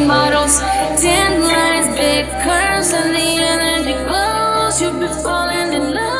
role models. Thin lines, big curves, and the energy glows. You'll be falling in love.